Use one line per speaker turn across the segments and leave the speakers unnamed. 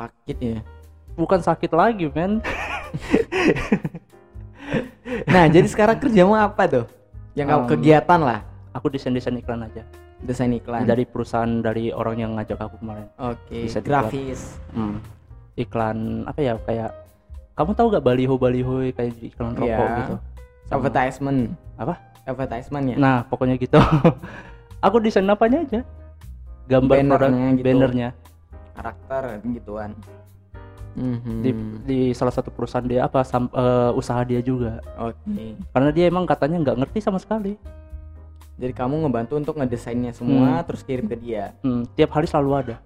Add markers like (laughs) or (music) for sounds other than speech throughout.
sakit ya.
Bukan sakit lagi men. (laughs)
Nah jadi sekarang kerjamu apa tuh? Yang kamu
Um,
kegiatan lah.
aku desain desain iklan aja.
Desain iklan.
Dari perusahaan dari orang yang ngajak aku kemarin.
Oke
dibuat.
grafis.
Hmm. iklan apa ya kayak kamu tahu gak baliho baliho kayak iklan rokok
Iya.
gitu? Sama-
advertisement.
Apa?
Advertisement ya?
Nah pokoknya gitu. (laughs) Aku desain apanya aja. Gambar
Bannernya
produk
gitu.
bannernya
karakter gituan
di,
Mhm.
di salah satu perusahaan dia apa sam- eh, usaha dia juga.
Oke.
Karena dia emang katanya nggak ngerti sama sekali.
Jadi kamu ngebantu untuk ngedesainnya semua
Hmm.
terus kirim ke dia?
Hmm, tiap hari selalu ada.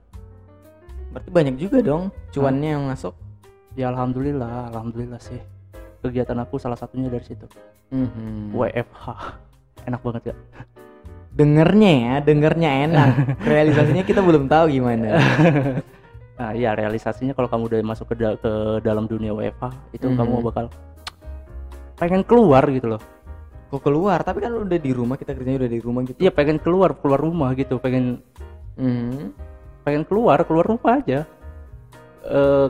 Berarti banyak juga dong cuannya yang masuk.
Ya alhamdulillah alhamdulillah sih. Kegiatan aku salah satunya dari situ.
Mhm.
WFH enak banget ya
dengernya ya dengernya enak. (laughs) Realisasinya kita belum tahu gimana. (laughs)
Nah iya realisasinya kalau kamu udah masuk ke, da- ke dalam dunia WFH itu
Mhm.
kamu bakal pengen keluar gitu loh.
Kok keluar? Tapi kan udah di rumah kita kerjanya udah di rumah gitu.
Iya pengen keluar keluar rumah gitu pengen
Mhm.
pengen keluar keluar rumah aja. Eh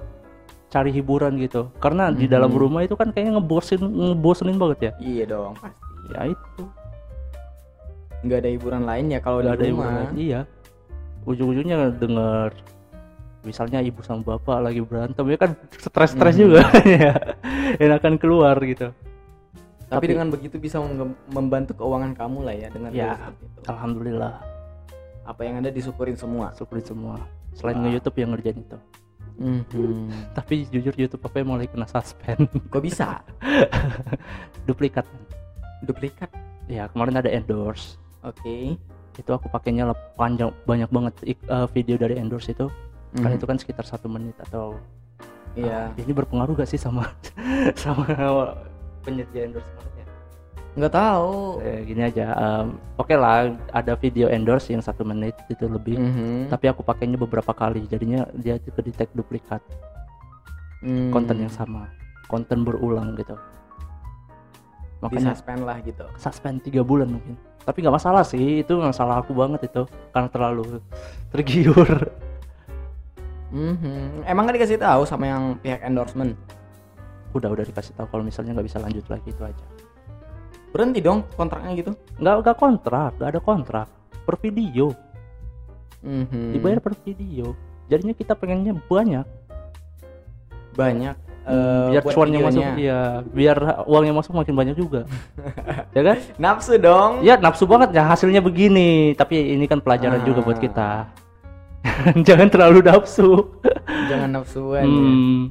cari hiburan gitu. Karena di dalam
Mhm.
rumah itu kan kayaknya ngebosin ngebosenin banget ya.
Iya dong pasti.
Ya itu
nggak ada hiburan lain ya kalau
udah ada
rumah.
hiburan iya. Ujung-ujungnya denger misalnya ibu sama bapak lagi berantem ya kan stres-stres
Mhm.
juga (laughs) ya. Enakan keluar gitu.
Tapi,
Tapi-
dengan begitu bisa membantu keuangan kamu lah ya dengan
Ya.
itu.
alhamdulillah.
Apa yang ada disyukurin semua?
Syukurin semua. Selain
Wah.
nge-youtube yang ngerjain itu.
Mhm. (laughs)
tapi jujur youtube apa mulai kena suspend.
Kok bisa? (laughs)
Duplikat.
Duplikat?
Ya kemarin ada endorse
oke.
Itu aku pakainya panjang banyak banget eh, video dari endorse itu. Kan
Mhm.
itu kan sekitar satu menit atau
iya.
Ah, ini berpengaruh gak sih sama (laughs) sama penyedia endorse ya?
nggak tahu.
Eh, gini aja em, oke lah ada video endorse yang satu menit itu lebih.
Mhm.
tapi aku pakainya beberapa kali jadinya dia ke detect duplikat.
Hmm.
konten yang sama konten berulang gitu.
Di
makanya
suspend lah gitu.
Suspend tiga bulan mungkin tapi nggak masalah sih itu masalah aku banget itu karena terlalu tergiur.
Mhm. emang nggak dikasih tahu sama yang pihak endorsement?
Udah udah dikasih tahu kalau misalnya nggak bisa lanjut lagi itu aja.
Berhenti dong kontraknya gitu?
Nggak nggak kontrak nggak ada kontrak. Per video.
Mhm.
dibayar per video. Jadinya kita pengennya banyak.
Banyak Eh,
biar cuannya masuk iya biar uangnya masuk makin banyak juga. (laughs) Ya kan?
Nafsu dong.
Ya nafsu banget. Ya hasilnya begini. Tapi ini kan pelajaran juga buat
Ah.
kita. (laughs) Jangan terlalu nafsu.
Jangan nafsuan ya.
hmm.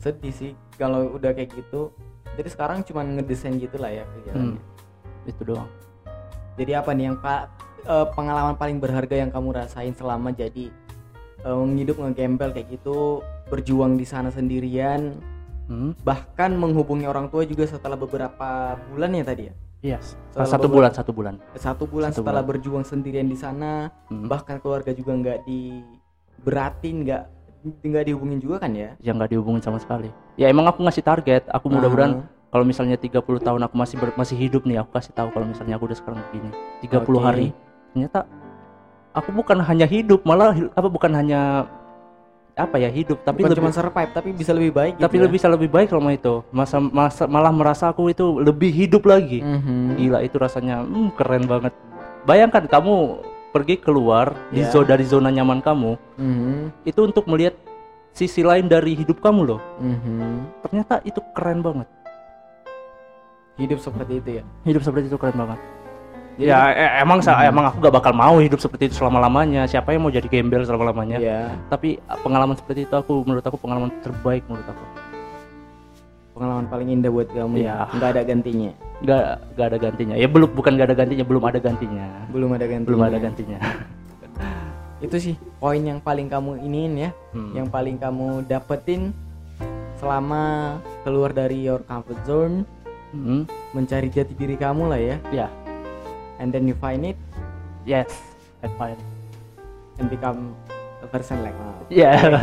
sedih sih kalau udah kayak gitu. Jadi sekarang cuma ngedesain gitu lah ya kerjaannya
Hmm. itu doang.
Jadi apa nih yang pak eh, pengalaman paling berharga yang kamu rasain selama jadi eh, ngidup ngegembel kayak gitu berjuang di sana sendirian.
Hmm.
bahkan menghubungi orang tua juga setelah beberapa bulan ya tadi ya?
Yes
Setelah
satu bulan satu bulan.
Satu bulan
Satu
setelah
bulan.
berjuang sendirian di sana.
Hmm.
bahkan keluarga juga nggak diberatin nggak nggak dihubungin juga kan ya?
Yang nggak dihubungin sama sekali. Ya emang aku ngasih target. Aku mudah-mudahan
Ah,
kalau misalnya 30 tahun aku masih ber- masih hidup nih aku kasih tahu kalau misalnya aku udah sekarang begini. 30
Oke.
hari. Ternyata aku bukan hanya hidup malah apa bukan hanya apa ya hidup tapi
bukan
lebih
cuma survive tapi bisa lebih baik
tapi
gitu ya.
lebih bisa lebih baik sama itu masa, masa malah merasa aku itu lebih hidup lagi
Mhm.
gila itu rasanya hmm, keren banget bayangkan kamu pergi keluar di
Ya.
zona dari zona nyaman kamu
Mhm.
itu untuk melihat sisi lain dari hidup kamu loh
Mhm.
ternyata itu keren banget
hidup seperti itu ya
hidup seperti itu keren banget
Jadi-
ya e- emang
Hmm.
emang aku gak bakal mau hidup seperti itu selama lamanya siapa yang mau jadi gembel selama lamanya
Iya.
tapi pengalaman seperti itu aku menurut aku pengalaman terbaik menurut aku.
Pengalaman paling indah buat kamu ya?
Iya.
nggak ada gantinya?
Gak gak ada gantinya. Ya belum bukan gak ada gantinya belum ada gantinya.
Belum ada gantinya.
Belum ada gantinya. (laughs)
Itu sih poin yang paling kamu iniin ya.
Hmm.
yang paling kamu dapetin selama keluar dari your comfort zone.
Hmm.
mencari jati diri kamu lah ya.
Ya
and then you find it?
Yes I find
and become a person like now
ya (laughs)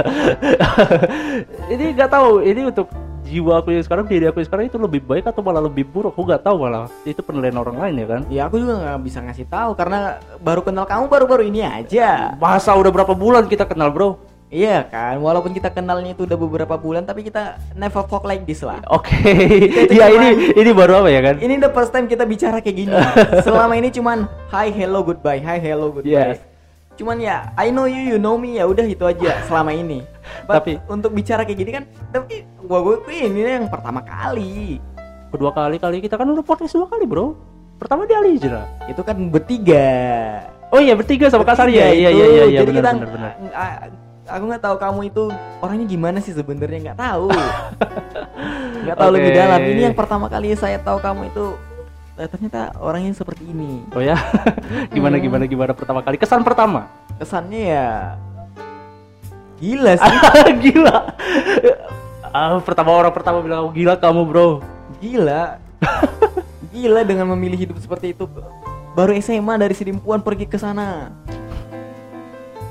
ini nggak tahu ini untuk jiwa aku yang sekarang diri aku yang sekarang itu lebih baik atau malah lebih buruk? Aku nggak tahu malah. Itu penilaian orang lain ya kan?
Ya aku juga nggak bisa ngasih tahu karena baru kenal kamu baru-baru ini aja.
Masa udah berapa bulan kita kenal bro
Iya kan, walaupun kita kenalnya itu udah beberapa bulan, tapi kita never talk like this lah.
Oke. (laughs)
itu (laughs)
ya
cuman-
ini ini baru apa ya kan?
Ini the first time kita bicara kayak gini. (laughs) Selama ini cuman hi, hello, goodbye, hi, hello, goodbye.
Yes.
Cuman ya, I know you, you know me, ya udah itu aja selama ini. But
Tapi-
untuk bicara kayak gini kan, tapi gua gue ini yang pertama kali.
Kedua kali kali kita kan udah podcast dua kali, Bro. Pertama di Alijra.
Itu kan bertiga.
Oh iya bertiga sama Kak Sari ya. Iya iya iya iya
Jadi
benar
kita
benar benar.
Aku nggak tahu kamu itu orangnya gimana sih sebenarnya nggak tahu. (laughs) Nggak tahu
Oke.
lebih dalam. Ini yang pertama kali saya tahu kamu itu eh, ternyata orangnya seperti ini.
Oh ya. (laughs) gimana
Hmm.
gimana gimana pertama kali kesan pertama.
Kesannya ya gila sih. (laughs)
gila. Ah, pertama orang pertama bilang "Oh, gila kamu, Bro.
gila. gila dengan memilih hidup seperti itu. Baru SMA dari Sidimpuan pergi ke sana.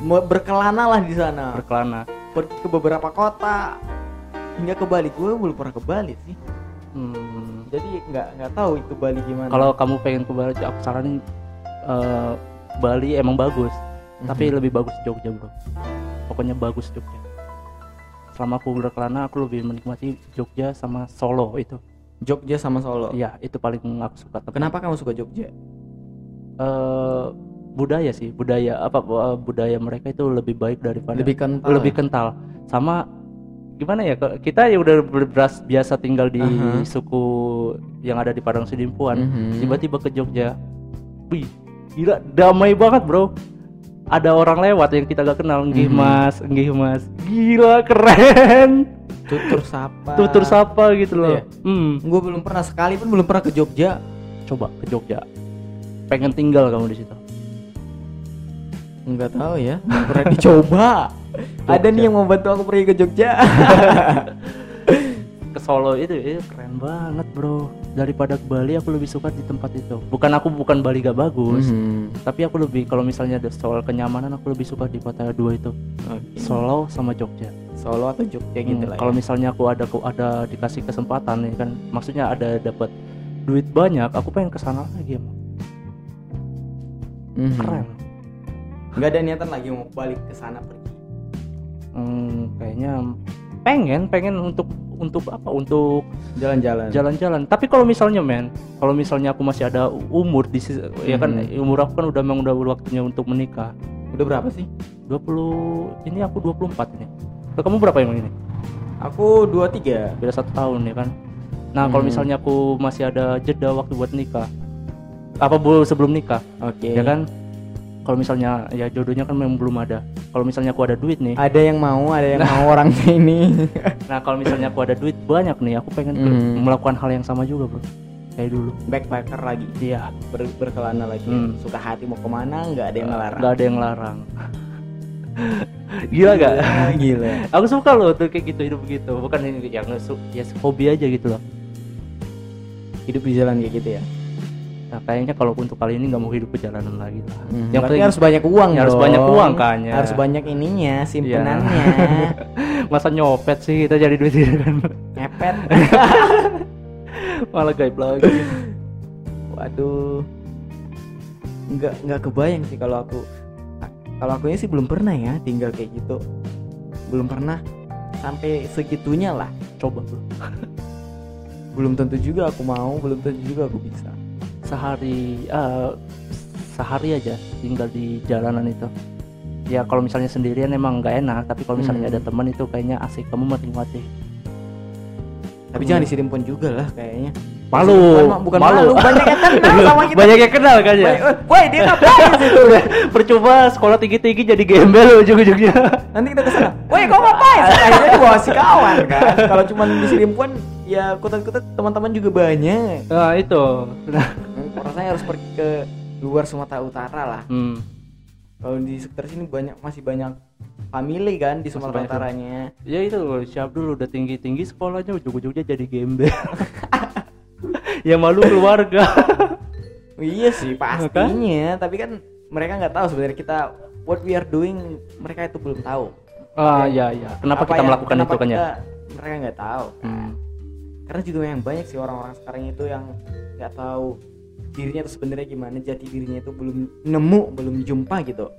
Berkelana lah di sana.
Berkelana.
pergi ke beberapa kota hingga ke Bali gue belum pernah ke Bali sih
Hmm.
jadi nggak nggak tahu itu Bali gimana
Kalau kamu pengen ke Bali, aku saranin eh, Bali emang bagus,
Mhm.
tapi lebih bagus Jogja, Bro. Pokoknya bagus Jogja. Selama aku berkelana, aku lebih menikmati Jogja sama Solo itu.
Jogja sama Solo
Iya, itu paling aku suka. Tapi
kenapa kamu suka Jogja
eh, budaya sih, budaya apa eh, budaya mereka itu lebih baik daripada
lebih kental
lebih
ya?
kental. Sama gimana ya? Kita ya udah ber- beras biasa tinggal di
Aha.
suku yang ada di Padang Sidimpuan.
Mhm.
Tiba-tiba ke Jogja, wih, gila damai banget bro. Ada orang lewat yang kita gak kenal, nggih
Mhm.
mas, nggih mas, gila keren.
tutur sapa
Tutur sapa gitu loh.
Iya.
Hmm,
gue belum pernah sekali pun belum pernah ke Jogja
coba ke Jogja. Pengen tinggal kamu di situ.
Nggak tahu ya pernah dicoba (laughs) ada nih yang mau bantu aku pergi ke Jogja (laughs)
Ke Solo itu, itu keren banget bro. Daripada ke Bali, aku lebih suka di tempat itu. Bukan aku bukan Bali gak bagus,
Mhm.
tapi aku lebih kalau misalnya ada soal kenyamanan, aku lebih suka di kota dua itu,
Oke.
Solo sama Jogja.
Solo atau Jogja gitu
Hmm,
lah
Kalau
ya.
misalnya aku ada aku ada dikasih kesempatan nih kan, maksudnya ada dapat duit banyak, aku pengen ke sana lagi emang.
Mhm.
Keren.
Nggak ada niatan lagi mau balik ke sana pergi
Hmm, kayaknya pengen pengen untuk untuk apa? Untuk
jalan-jalan
jalan-jalan. Tapi kalau misalnya men, kalau misalnya aku masih ada umur di sis- ya kan
Mhm.
umur aku kan udah memang udah waktunya untuk menikah.
udah berapa sih
20 ini aku 24 ini. Kalau kamu berapa yang ini?
aku 23
Beda satu tahun ya kan. Nah, kalau
Mhm.
misalnya aku masih ada jeda waktu buat nikah. Apa sebelum nikah?
oke
ya kan kalau misalnya ya jodohnya kan memang belum ada. Kalau misalnya aku ada duit nih.
Ada yang mau ada yang mau orangnya (laughs) ini.
Nah kalau misalnya aku ada duit banyak nih aku pengen
Hmm.
melakukan hal yang sama juga bro. Kayak dulu.
Backpacker lagi.
Iya.
Ber- berkelana lagi.
Hmm.
suka hati mau ke mana nggak ada yang melarang
nggak ada yang larang. Gila gak
gila.
Aku suka loh tuh kayak gitu hidup begitu bukan ini yang su- ya hobi aja gitu loh.
Hidup di jalan kayak gitu ya
nah kayaknya kalau untuk kali ini nggak mau hidup perjalanan lagi lah.
Hmm,
yang penting
harus banyak uang
Ya, harus banyak uang kan, ya.
harus banyak ininya simpenannya. (laughs)
Masa nyopet sih kita jadi duit kan
ngepet. (laughs)
Malah gaib lagi.
Waduh. Nggak nggak kebayang sih kalau aku kalau aku sih belum pernah ya tinggal kayak gitu. Belum pernah sampai segitunya lah.
Coba. Bro (laughs)
belum tentu juga aku mau belum tentu juga aku bisa
sehari eh, sehari aja tinggal di jalanan itu. Ya kalau misalnya sendirian emang nggak enak tapi kalau misalnya
Hmm.
ada teman itu kayaknya asik kamu menikmati
tapi
Hmm.
jangan disimpun juga lah kayaknya.
Malu
Bukan, ma- bukan malu. banyak yang kenal (laughs) sama kita.
Banyak yang kenal kan ya?
Woi, dia ngapain situ? (laughs)
Percuma sekolah tinggi tinggi jadi gembel ujung-ujungnya.
Nanti kita ke sana. Woi kau ngapain? (laughs) Akhirnya dibawa si kawan kan. Kalau cuma di Sidimpuan ya kutat-kutat teman-teman juga banyak.
Nah itu. Nah,
rasanya harus pergi ke luar Sumatera Utara lah.
Hmm.
kalau di sekitar sini banyak masih banyak family kan di Sumatera Utaranya.
Ya itu siap dulu udah tinggi tinggi sekolahnya ujung-ujungnya jadi gembel. (laughs) Ya malu keluarga. (laughs)
Iya sih pastinya. Tapi kan mereka nggak tahu sebenarnya kita what we are doing mereka itu belum tahu.
Ah ya ya. Kenapa
Apa
kita
yang-
melakukan
kenapa
itu kan ya?
mereka nggak tahu. Kan
Hmm.
karena juga yang banyak sih orang-orang sekarang itu yang nggak tahu dirinya itu sebenarnya gimana jati dirinya itu belum nemu belum jumpa gitu.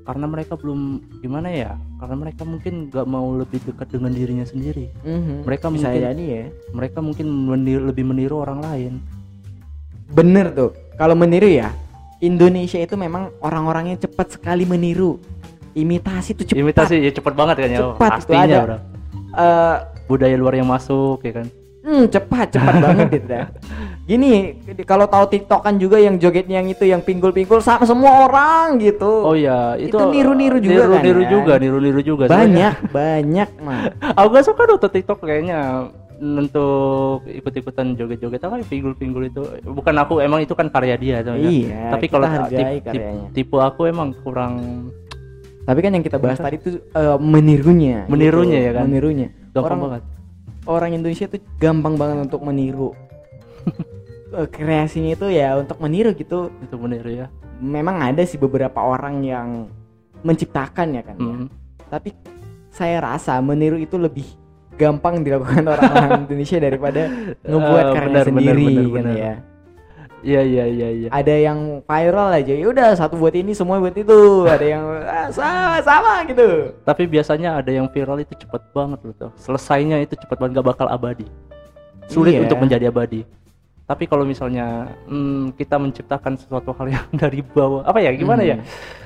Karena mereka belum gimana ya karena mereka mungkin nggak mau lebih dekat dengan dirinya sendiri.
Mhm.
Mereka
bisa
mungkin-
jadi ya.
mereka mungkin meniru, lebih meniru orang lain.
Bener tuh. Kalau meniru ya Indonesia itu memang orang-orangnya cepat sekali meniru. Imitasi tuh cepat.
Imitasi ya cepet banget kan ya.
Cepat, itu
pastinya
ada.
bro.
Eh,
budaya luar yang masuk ya kan.
Hmm, cepat, cepat (laughs) banget gitu dah. Gini, kalau tahu TikTok kan juga yang jogetnya yang itu yang pinggul-pinggul sama semua orang gitu.
oh iya itu,
Itu niru-niru juga
niru,
kan,
niru
ya?
juga niru niru juga
banyak, banyak mah. (laughs)
Aku gak suka nonton TikTok kayaknya untuk ikut-ikutan joget-joget apa pinggul-pinggul itu bukan aku emang itu kan karya dia sebenarnya.
Iya,
tapi kalau
hargai
tip- tip-
karyanya.
tipe aku emang kurang
Tapi kan yang kita bahas tadi itu eh, menirunya.
Menirunya
gitu.
ya kan?
Menirunya.
gampang
orang
banget
orang Indonesia tuh gampang banget untuk meniru. (laughs) Eh, Kreasinya itu ya untuk meniru gitu.
itu meniru ya
Memang ada sih beberapa orang yang menciptakan ya kan. ya.
Hmm.
tapi saya rasa meniru itu lebih gampang dilakukan (laughs) orang-orang Indonesia daripada ngebuat
Eh,
karya
benar, benar,
sendiri
benar,
kan
benar.
ya
iya iya iya iya
ada yang viral aja ya udah satu buat ini semua buat itu ada yang ah, sama sama gitu
tapi biasanya ada yang viral itu cepet banget loh tuh selesainya itu cepet banget gak bakal abadi sulit
Iya.
untuk menjadi abadi tapi kalau misalnya hmm, kita menciptakan sesuatu hal yang (laughs) dari bawah apa ya gimana ya?
Hmm.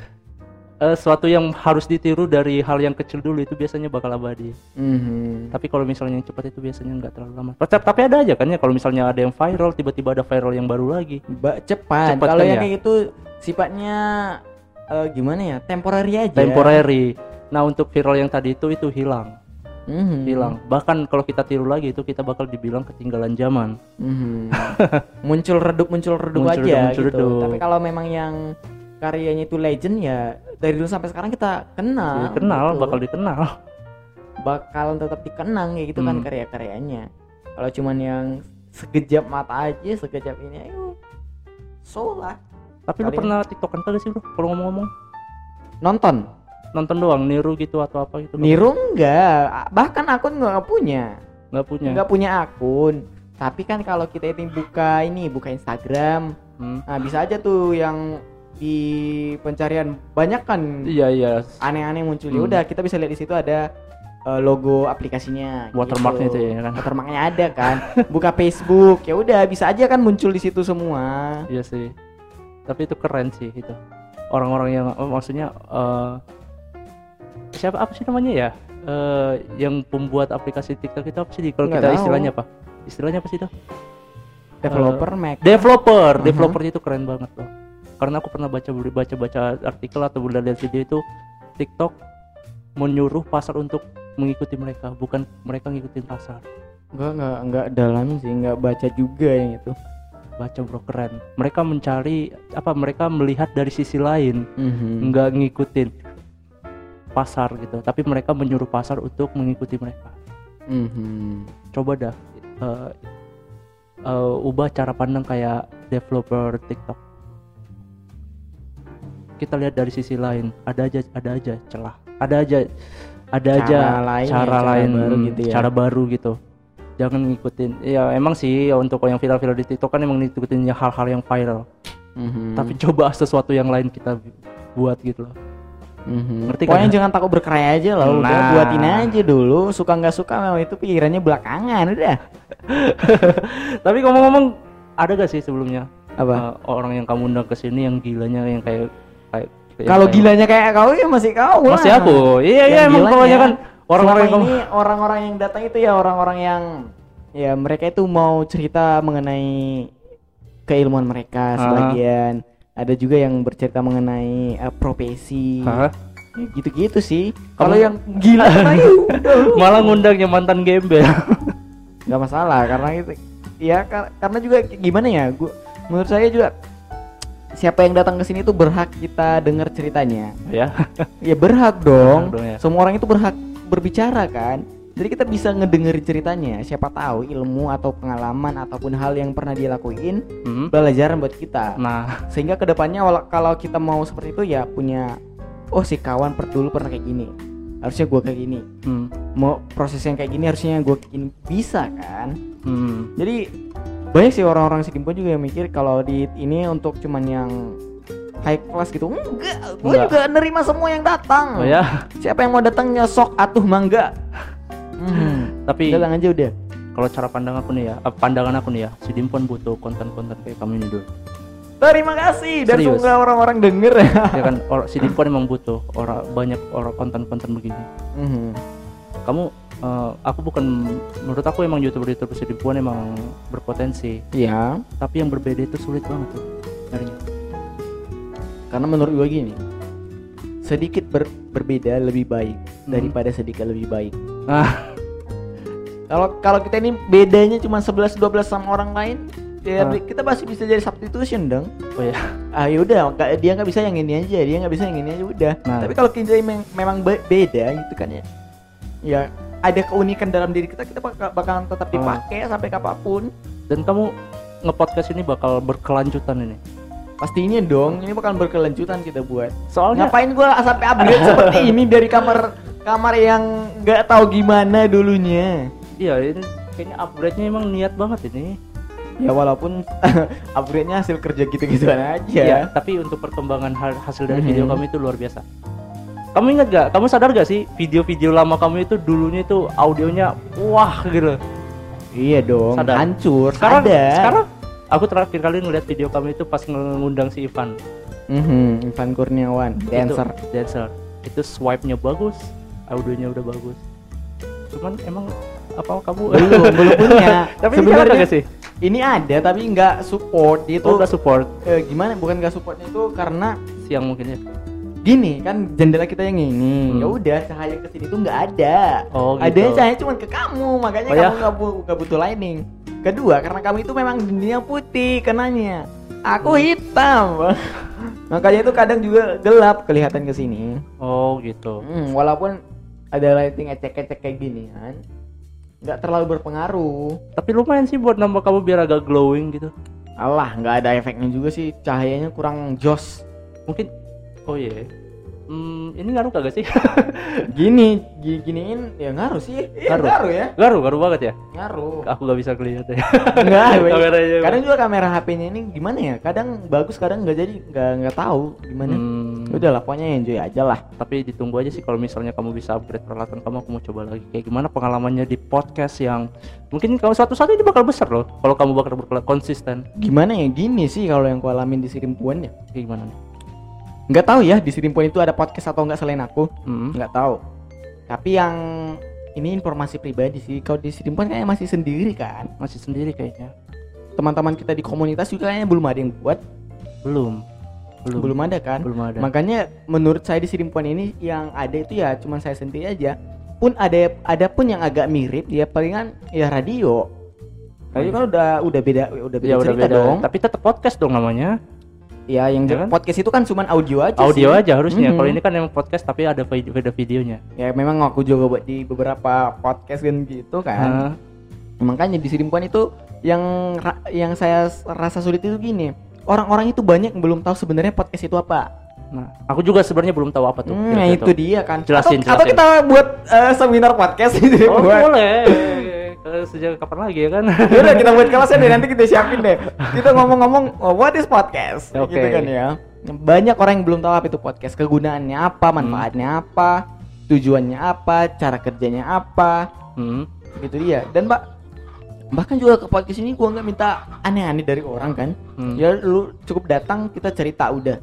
Eh, sesuatu yang harus ditiru dari hal yang kecil dulu itu biasanya bakal abadi.
Mhm.
tapi kalau misalnya yang cepat itu biasanya nggak terlalu lama. Tapi- tapi ada aja kan ya kalau misalnya ada yang viral tiba-tiba ada viral yang baru lagi.
Ba- cepat,
Cepat
kalau
kan
yang
ya?
kayak itu sifatnya eh, gimana ya? Temporary aja.
Temporary. Nah untuk viral yang tadi itu itu hilang
Mhm.
hilang bahkan kalau kita tiru lagi itu kita bakal dibilang ketinggalan zaman
Mhm. (laughs) muncul redup muncul redup
Muncul
aja
redup, muncul
gitu.
redup.
Tapi kalau memang yang karyanya itu legend ya dari dulu sampai sekarang kita kenal.
dikenal
gitu.
bakal dikenal
bakalan tetap dikenang ya gitu kan
Hmm.
karya-karyanya. Kalau cuman yang sekejap mata aja, sekejap ini ayo so lah.
tapi lu
Kali-
pernah tiktokan kagak sih bro kalau ngomong-ngomong
Nonton,
nonton doang niru gitu atau apa gitu
niru enggak, bahkan akun nggak punya.
nggak punya
nggak punya akun. Tapi kan kalau kita itu buka ini, buka Instagram,
Hmm.
nah bisa aja tuh yang di pencarian banyak kan
iya iya
aneh-aneh muncul ya
Hmm.
udah kita bisa lihat di situ ada uh, logo aplikasinya
Watermarknya
gitu.
itu ya kan?
watermarknya ada kan buka Facebook ya udah bisa aja kan muncul di situ semua
iya sih tapi itu keren sih itu orang-orang yang maksudnya eh, siapa apa sih namanya ya? Eh, yang pembuat aplikasi TikTok itu apa sih kalau kita
tahu.
istilahnya apa? Istilahnya apa sih itu?
Developer Mac.
developer.
Mhm.
developer itu keren banget loh karena aku pernah baca baca baca artikel atau lihat video itu TikTok menyuruh pasar untuk mengikuti mereka bukan mereka ngikutin pasar.
Enggak enggak enggak dalam sih enggak baca juga yang itu.
Baca bro keren. Mereka mencari apa mereka melihat dari sisi lain.
Mhm.
nggak ngikutin pasar gitu. Tapi mereka menyuruh pasar untuk mengikuti mereka.
Mhm.
coba dah eh, eh, ubah cara pandang kayak developer TikTok. Kita lihat dari sisi lain. Ada aja ada aja celah. Ada aja ada
Cara
aja
lain ya,
cara
cara
lain
baru
hmm,
gitu ya.
cara baru gitu. Jangan ngikutin. Ya emang sih untuk yang viral-viral di TikTok kan emang ngikutin hal-hal yang viral.
Mhm.
tapi coba sesuatu yang lain kita buat gitu loh
Mhm.
Ngerti kan
Pokoknya
ya?
jangan takut berkarya aja lah, udah
Nah.
buatin aja dulu. Suka nggak suka memang itu pikirannya belakangan udah. (laughs)
tapi ngomong-ngomong ada gak sih sebelumnya
Apa?
eh, orang yang kamu undang ke sini yang gilanya yang kayak kayak
Kalau gilanya kayak kau ya masih kau lah.
masih aku iya iya emang pokoknya kan orang-orang yang
ini orang-orang yang datang itu ya orang-orang yang ya mereka itu mau cerita mengenai keilmuan mereka
Ah.
sebagian. Ada juga yang bercerita mengenai eh, profesi.
Hah?
Ya, gitu-gitu sih. Kalau yang gila
malah ngundangnya mantan gembel (laughs)
nggak masalah karena itu ya kar- karena juga gimana ya gua menurut saya juga siapa yang datang ke sini tuh berhak kita dengar ceritanya
ya
ya berhak dong
Berhak dong ya.
semua orang itu berhak berbicara kan jadi kita bisa ngedengerin ceritanya siapa tahu ilmu atau pengalaman ataupun hal yang pernah dia lakuin
Hmm.
pelajaran buat kita.
Nah.
Sehingga ke depannya kalau kita mau seperti itu ya punya oh si kawan per dulu pernah kayak gini harusnya gua kayak gini.
Hmm.
mau proses yang kayak gini harusnya gua kayak gini. Bisa kan?
Hmm.
jadi banyak sih orang-orang Sidimpo juga yang mikir kalau di ini untuk cuman yang high class gitu. Enggak gue juga nerima semua yang datang.
Oh ya,
siapa yang mau datang nyosok atuh mangga hmm.
tapi
bilang aja udah
kalau cara pandang aku nih ya, eh, pandangan aku nih ya, si Dimpon butuh konten-konten kayak kamu ini dulu.
terima kasih dan
Serius.
semoga orang-orang denger ya
ya kan, or, si Dimpon emang butuh orang banyak orang konten-konten begini.
Mhm.
Kamu, eh, aku bukan, menurut aku emang youtuber-youtuber si Dimpon emang berpotensi,
Iya,
tapi yang berbeda itu sulit banget tuh nyarinya.
karena menurut gue gini, sedikit ber- berbeda lebih baik
Hmm.
daripada sedikit lebih baik.
Ah,
Kalau kalau kita ini bedanya cuma 11 12 sama orang lain, ya
Ah.
kita masih bisa jadi substitution dong.
oh ya,
Ah yaudah, dia nggak bisa yang ini aja, dia nggak bisa yang ini aja udah.
Nah.
Tapi kalau kita mem- memang be- beda gitu kan ya, ya ada keunikan dalam diri kita, kita bakal bakalan tetap
Ah.
dipakai sampai kapan pun.
dan kamu nge-podcast ini bakal berkelanjutan ini.
Pastinya dong, ini bakal berkelanjutan kita buat.
Soalnya
Ngapain gua sampai upgrade seperti (laughs) ini dari kamar kamar yang nggak tahu gimana dulunya.
Iya ini kayaknya upgrade-nya emang niat banget ini.
Ya walaupun (laughs) upgrade-nya hasil kerja gitu-gituan aja.
Iya. Tapi untuk perkembangan ha- hasil dari video kami itu luar biasa. Kamu ingat gak? Kamu sadar gak sih video-video lama kamu itu dulunya itu audionya wah gitu.
Iya dong,
Sadar.
hancur.
Sekarang
sadar.
sekarang aku terakhir kali ngeliat video kamu itu pas ngundang si Ivan.
Mhm, Ivan Kurniawan, dancer.
Itu, dancer. Itu swipe-nya bagus, audionya udah bagus. Cuman emang apa kamu
Belum, belum punya. (laughs)
Tapi
Sebenarnya
sih?
Ini ada tapi nggak support. Itu
Oh, nggak support
eh, gimana? Bukan nggak supportnya itu karena
siang mungkin ya.
gini kan jendela kita yang ini.
Hmm.
Ya udah cahaya ke sini tuh nggak ada.
Oh, gitu.
Adanya cahaya cuma ke kamu, makanya
Oh, ya?
kamu nggak bu- butuh lighting. Kedua, karena kamu itu memang dunia putih kenanya. Aku
Hmm.
hitam. (laughs) makanya itu kadang juga gelap kelihatan ke sini.
Oh, gitu.
Hmm, walaupun ada lighting ecek-ecek kayak gini kan, nggak terlalu berpengaruh.
Tapi lumayan sih buat nambah kamu biar agak glowing gitu.
Alah, nggak ada efeknya juga sih. Cahayanya kurang jos.
Mungkin oh iya. Hmm, ini ngaruh kagak sih? (laughs)
Gini, gi- giniin ya ngaruh sih. Iya,
Ngaruh.
ngaruh ya.
ngaruh, ngaruh banget ya.
Ngaruh.
Aku gak bisa kelihatan ya.
Enggak. (laughs)
Kameranya.
kadang juga kamera HP-nya ini gimana ya? Kadang bagus, kadang nggak jadi, nggak nggak tahu gimana.
Hmm,
Udah lah, pokoknya enjoy aja lah.
tapi ditunggu aja sih kalau misalnya kamu bisa upgrade peralatan kamu, aku mau coba lagi. Kayak gimana pengalamannya di podcast yang mungkin kalau suatu saat ini bakal besar loh. Kalau kamu bakal berkela- konsisten.
Gimana ya? Gini sih kalau yang ku alamin di Sirimpuan ya.
Kayak gimana nih?
Nggak tahu ya di Sirimpuan itu ada podcast atau nggak selain aku.
Hmm.
nggak tahu tapi yang ini informasi pribadi sih kalau di Sirimpuan kayaknya masih sendiri kan
Masih sendiri kayaknya.
teman-teman kita di komunitas juga kayaknya belum ada yang buat
Belum. Belum.
belum ada kan
Belum ada.
makanya menurut saya di Sirimpuan ini yang ada itu ya cuma saya sendiri aja pun ada ada pun yang agak mirip ya palingan ya radio radio kan udah udah beda udah beda
ya udah beda.
dong
Tapi tetap podcast dong namanya.
ya yang
Ya kan?
podcast itu kan cuma audio aja
Audio
sih.
aja harusnya.
Mhm.
Kalau ini kan emang podcast tapi ada video, video videonya.
ya memang aku juga buat di beberapa podcast kan gitu kan makanya di Sirimpuan itu yang yang saya rasa sulit itu gini orang-orang itu banyak yang belum tahu sebenarnya podcast itu apa
Nah, aku juga sebenarnya belum tahu apa tuh.
Hmm, nah itu dia kan
Jelasin,
atau, atau
jelasin.
kita buat eh, seminar podcast di
Oh,
Sirimpuan
boleh. Eh, Sejak kapan lagi ya kan?
Yaudah kita buat kelasnya deh nanti kita siapin deh (laughs) kita ngomong-ngomong oh, what is podcast
Oke.
gitu kan ya banyak orang yang belum tahu apa itu podcast kegunaannya apa manfaatnya apa tujuannya apa cara kerjanya apa
Hmm.
gitu dia dan mbak bahkan juga ke podcast ini gua nggak minta aneh-aneh dari orang kan
Hmm.
ya lu cukup datang kita cerita udah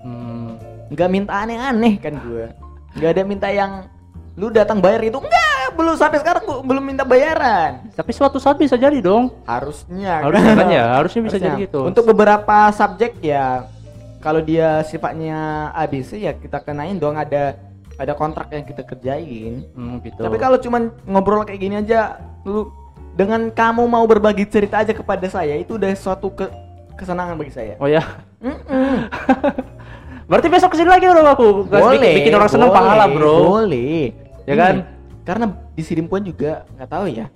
Hmm.
nggak minta aneh-aneh kan gua nggak ada minta yang lu datang bayar itu enggak belum sampai sekarang gua belum minta bayaran
Tapi suatu saat bisa jadi dong.
harusnya
Harusnya kan ya, harusnya bisa
Harusnya.
jadi gitu.
untuk beberapa subjek ya kalau dia sifatnya ABC ya kita kenain dong ada ada kontrak yang kita kerjain
Hmm, gitu.
tapi kalau cuman ngobrol kayak gini aja lu dengan kamu mau berbagi cerita aja kepada saya itu udah suatu ke kesenangan bagi saya
Oh ya.
Mm-mm. (laughs)
Berarti besok ke sini lagi bro aku. Bikin, bikin orang seneng
boleh,
pahala bro.
Boleh.
Ya kan?
Karena di Sirimpuan juga nggak tahu ya.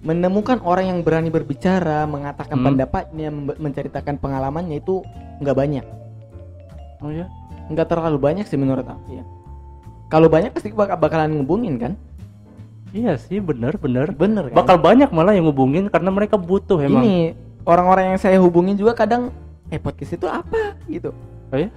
Menemukan orang yang berani berbicara, mengatakan
Hmm.
pendapatnya, menceritakan pengalamannya itu nggak banyak.
Oh ya.
Nggak terlalu banyak sih menurut aku ya. Kalau banyak pasti bak- bakalan ngubungin kan?
Iya sih, bener bener.
Bener kan?
Bakal banyak malah yang ngubungin karena mereka butuh emang.
Ini orang-orang yang saya hubungin juga kadang eh podcast itu apa gitu.
Oh ya?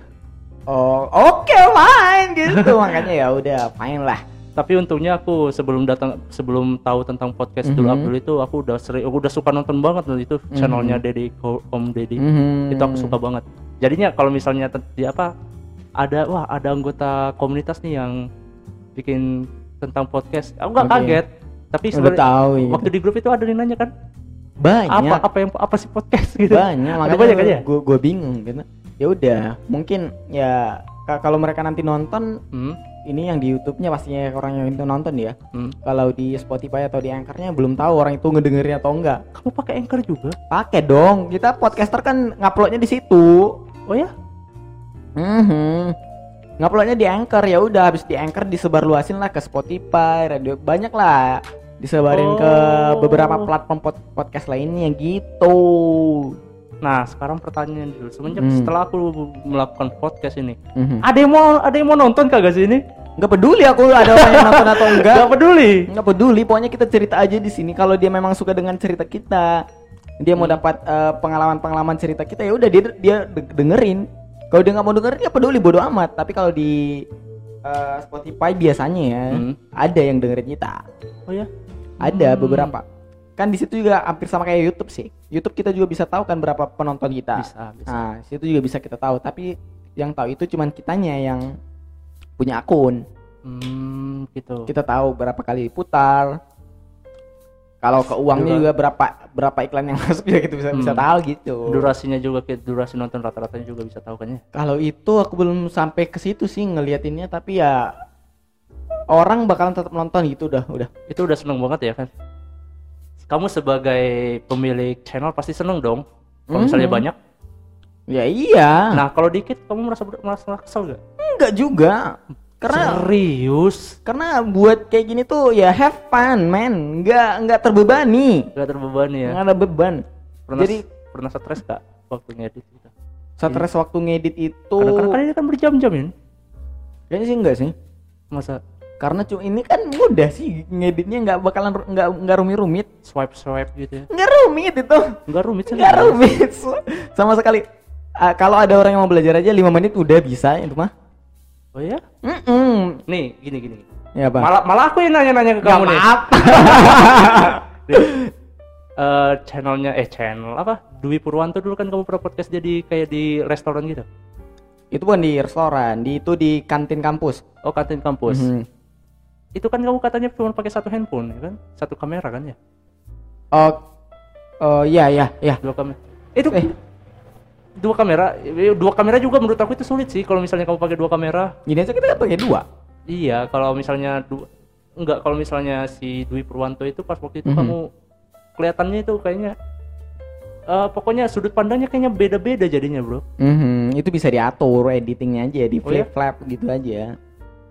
oh oke fine gitu (laughs) makanya ya udah fine lah
Tapi untungnya aku sebelum datang sebelum tahu tentang podcast Dul
Mhm.
Abdul itu aku udah sering aku udah suka nonton banget loh itu channelnya Deddy Ko- Om Deddy.
Mhm.
Itu aku suka banget. Jadinya kalau misalnya di apa ada wah ada anggota komunitas nih yang bikin tentang podcast. Aku nggak
Oke.
kaget. Tapi sebenarnya
tahu ya.
waktu di grup itu ada yang nanya kan
banyak
apa apa yang apa sih podcast (laughs) gitu.
banyak makanya
banyak kan ya?
gue gue bingung gitu ya udah mungkin ya ka- kalau mereka nanti nonton
Hmm,
ini yang di YouTube-nya pastinya orang yang itu nonton ya
hmm.
kalau di Spotify atau di Anchor-nya belum tahu orang itu ngedengerin atau enggak
Kamu pakai Anchor juga?
pakai dong kita podcaster kan nguploadnya di situ
Oh ya?
Mhm. Nguploadnya di Anchor ya udah habis di Anchor disebar luasin lah ke Spotify, radio banyak lah disebarin ke
Oh.
beberapa platform pod- podcast lainnya gitu.
Nah, sekarang pertanyaan dulu. Semenjak
Hmm.
setelah aku melakukan podcast ini,
Mhm.
ada yang mau ada yang mau nonton kagak sih ini?
Nggak peduli aku ada orang yang nonton atau enggak.
Gak peduli.
Nggak peduli, pokoknya kita cerita aja di sini. Kalau dia memang suka dengan cerita kita, dia mau
Hmm.
dapat eh, pengalaman-pengalaman cerita kita ya udah dia dia de- dengerin. Kalau dia nggak mau dengerin ya peduli bodo amat. Tapi kalau di eh, Spotify biasanya ya
Hmm.
ada yang dengerin kita.
Oh ya?
Ada
Hmm.
beberapa. Kan di situ juga hampir sama kayak YouTube sih. YouTube kita juga bisa tahu kan berapa penonton kita.
Bisa, bisa.
Nah, situ juga bisa kita tahu. Tapi yang tahu itu cuman kitanya yang punya akun.
Hmm, gitu.
Kita tahu berapa kali diputar. Kalau ke uangnya juga berapa berapa iklan yang (laughs) masuk juga kita bisa bisa
Hmm.
tahu gitu.
Durasinya juga kayak durasi nonton rata-ratanya juga bisa tahu kan ya?
Kalau itu aku belum sampai ke situ sih ngeliatinnya tapi ya orang bakalan tetap nonton gitu udah udah.
Itu udah seneng banget ya kan? Kamu sebagai pemilik channel pasti seneng dong. Kalau misalnya
Mhm.
banyak.
Ya iya.
Nah, kalau dikit kamu merasa merasa kesel gak?
enggak juga. Karena
serius?
karena buat kayak gini tuh ya have fun man. Nggak nggak terbebani.
Gak terbebani ya?
Nggak ada beban
pernah
jadi
pernah stres gak waktu ngedit gitu
stres waktu ngedit itu
kadang-kadang kan ini kan berjam-jam ya
kayaknya sih enggak sih.
Masa?
Karena cu ini kan mudah sih ngeditnya nggak bakalan nggak nggak rumit-rumit.
Swipe swipe gitu ya?
Nggak rumit itu.
Nggak rumit sih.
Nggak rumit. Sama sekali. Ah, kalau ada orang yang mau belajar aja 5 menit udah bisa itu mah
oh ya
Mm-mm.
nih gini gini.
Ya bang
malah malah aku yang nanya-nanya ke kamu nih.
maaf (laughs)
Eh, channelnya eh channel apa? Dwi Purwanto dulu kan kamu pernah podcast jadi kayak di restoran gitu?
Itu bukan di restoran di itu di kantin kampus.
Oh kantin kampus.
Mhm.
itu kan kamu katanya cuma pakai satu handphone ya kan? Satu kamera kan ya?
Oh oh iya iya iya.
Dua kamera. Itu
Eh.
Dua kamera eh, dua kamera juga menurut aku itu sulit sih kalau misalnya kamu pakai dua kamera.
Gini aja kita kan pakai dua?
Iya kalau misalnya dua enggak kalau misalnya si Dwi Purwanto itu pas waktu itu
Mhm.
kamu kelihatannya itu kayaknya eh, pokoknya sudut pandangnya kayaknya beda-beda jadinya bro.
Mhm, itu bisa diatur editingnya aja di
Oh,
flip flap gitu aja.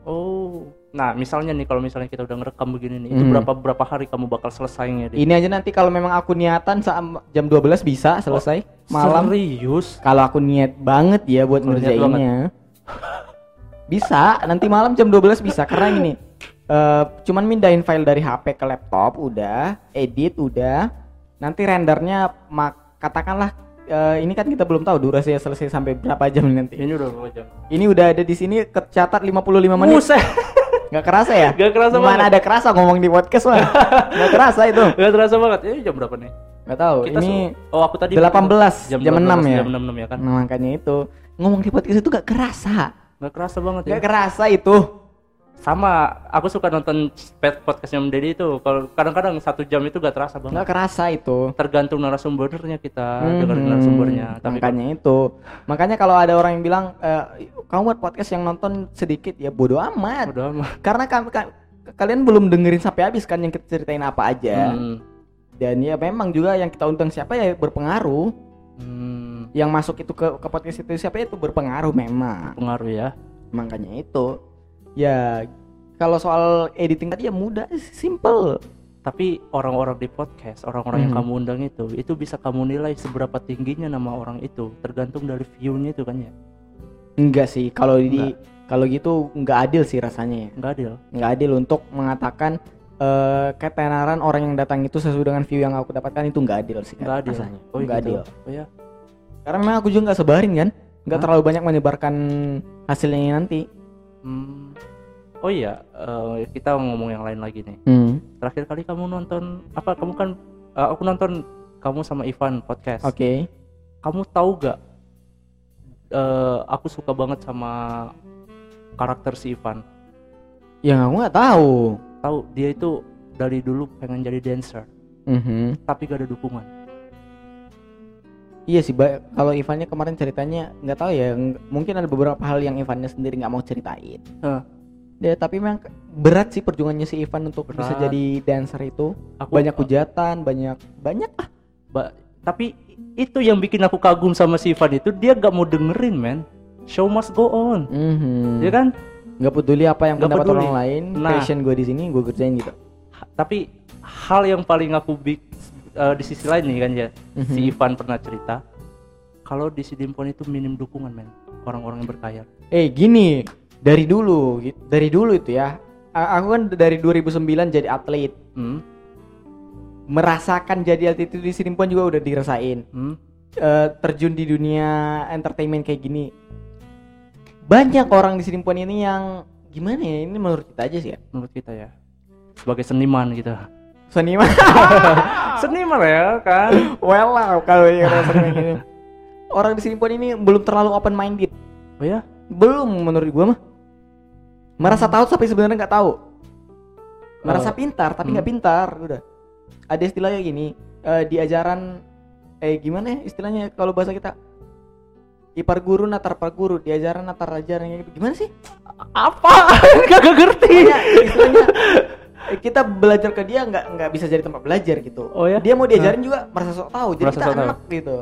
oh nah misalnya nih kalau misalnya kita udah ngerekam begini nih itu
Mhm.
berapa berapa hari kamu bakal selesai ngedit
Ini aja nanti kalau memang aku niatan saat jam 12 bisa selesai malam.
serius
Kalau aku niat banget ya buat
niat
ngerjainnya. bisa, nanti malam jam 12 bisa karena gini. eh, cuman mindahin file dari HP ke laptop udah, edit udah. Nanti rendernya mak katakanlah eh, ini kan kita belum tahu durasinya selesai sampai berapa jam nanti.
ini udah berapa jam
Ini udah ada di sini kecatat 55 menit.
Buset.
Nggak kerasa ya?
Gak kerasa
Mana
banget
ada kerasa ngomong di podcast mah. Nggak kerasa itu. (laughs)
Gak terasa banget ini jam berapa nih
Nggak tahu.
Kita
ini
oh aku tadi
18 jam, 6 ya.
jam 6 ya kan
Nah, makanya itu ngomong di podcast itu gak kerasa.
Gak kerasa banget ya
Gak kerasa itu.
Sama aku suka nonton podcastnya Om Deddy itu kalau kadang-kadang satu jam itu gak terasa banget
Gak kerasa itu.
tergantung narasumbernya kita
Mhm,
dengerin narasumbernya tapi
makanya itu. Makanya kalau ada orang yang bilang eh, kamu buat podcast yang nonton sedikit ya bodoh amat.
udah amat (laughs)
Karena kam- ka- kalian belum dengerin sampai habis kan yang kita ceritain apa aja.
Hmm,
Dan ya memang juga yang kita undang siapa ya berpengaruh.
hmm,
Yang masuk itu ke, ke podcast itu siapa itu berpengaruh memang.
pengaruh ya
makanya itu ya kalau soal editing tadi ya mudah simple.
Tapi orang-orang di podcast orang-orang yang
Mhm.
kamu undang itu itu bisa kamu nilai seberapa tingginya nama orang itu tergantung dari view-nya itu kan ya?
Enggak sih kalau di kalau gitu nggak adil sih rasanya ya.
Nggak adil.
Nggak adil untuk mengatakan eh ketenaran orang yang datang itu sesuai dengan view yang aku dapatkan itu nggak adil sih
nggak adil.
rasanya.
Oh
nggak
gitu.
adil.
Oh ya
karena memang aku juga nggak sebarin kan? Nggak terlalu banyak menyebarkan hasilnya nanti.
Hmm. Oh iya, eh, kita ngomong yang lain lagi nih.
hmm.
Terakhir kali kamu nonton apa? Kamu kan eh, aku nonton kamu sama Ivan podcast.
oke
Kamu tahu gak? eh, aku suka banget sama karakter si Ivan.
yang aku nggak tahu
Tahu dia itu dari dulu pengen jadi dancer,
Mhm.
tapi gak ada dukungan.
Iya sih, kalau Ivannya kemarin ceritanya nggak tahu ya, ng- mungkin ada beberapa hal yang Ivannya sendiri nggak mau ceritain.
Hah.
Ya, tapi memang berat sih perjuangannya si Ivan untuk bisa
Berat.
jadi dancer itu.
Aku
Banyak hujatan, banyak banyak ah.
Ba- tapi itu yang bikin aku kagum sama si Ivan itu dia gak mau dengerin men show must go on
Mhm.
ya kan
Nggak peduli apa yang
Nggak
pendapat
peduli.
orang lain,
Nah.
passion gue di sini gue kerjain gitu.
Tapi hal yang paling aku bik eh, di sisi lain nih kan ya si
Mhm.
Ivan pernah cerita kalau di Sidimpon itu minim dukungan men orang-orang yang berkaya
Eh gini, dari dulu, gitu- dari dulu itu ya. Aku kan dari 2009 jadi atlet.
hmm?
Merasakan jadi atlet itu di Sinimpon juga udah dirasain.
Hmm?
eh, terjun di dunia entertainment kayak gini banyak orang di Sinimpon ini yang gimana ya ini menurut kita aja sih ya
menurut kita ya sebagai seniman gitu
seniman (laughs)
seniman ya kan
well lah kalau yang orang (laughs) di Sinimpon ini belum terlalu open minded
oh ya
belum menurut gua mah merasa tahu tapi sebenarnya nggak tahu. Merasa
Oh.
pintar tapi nggak
Hmm.
pintar udah. Ada istilahnya gini eh, di ajaran eh gimana ya istilahnya kalau bahasa kita? Ipar guru natar par guru di ajaran natar ajaran gitu. Gimana sih?
Apa? (laughs) Gak ngerti.
Istilahnya (laughs) eh, kita belajar ke dia nggak nggak bisa jadi tempat belajar gitu.
Oh ya
dia mau diajarin juga merasa sok tahu jadi
Merasa
kita
tahu.
enak gitu.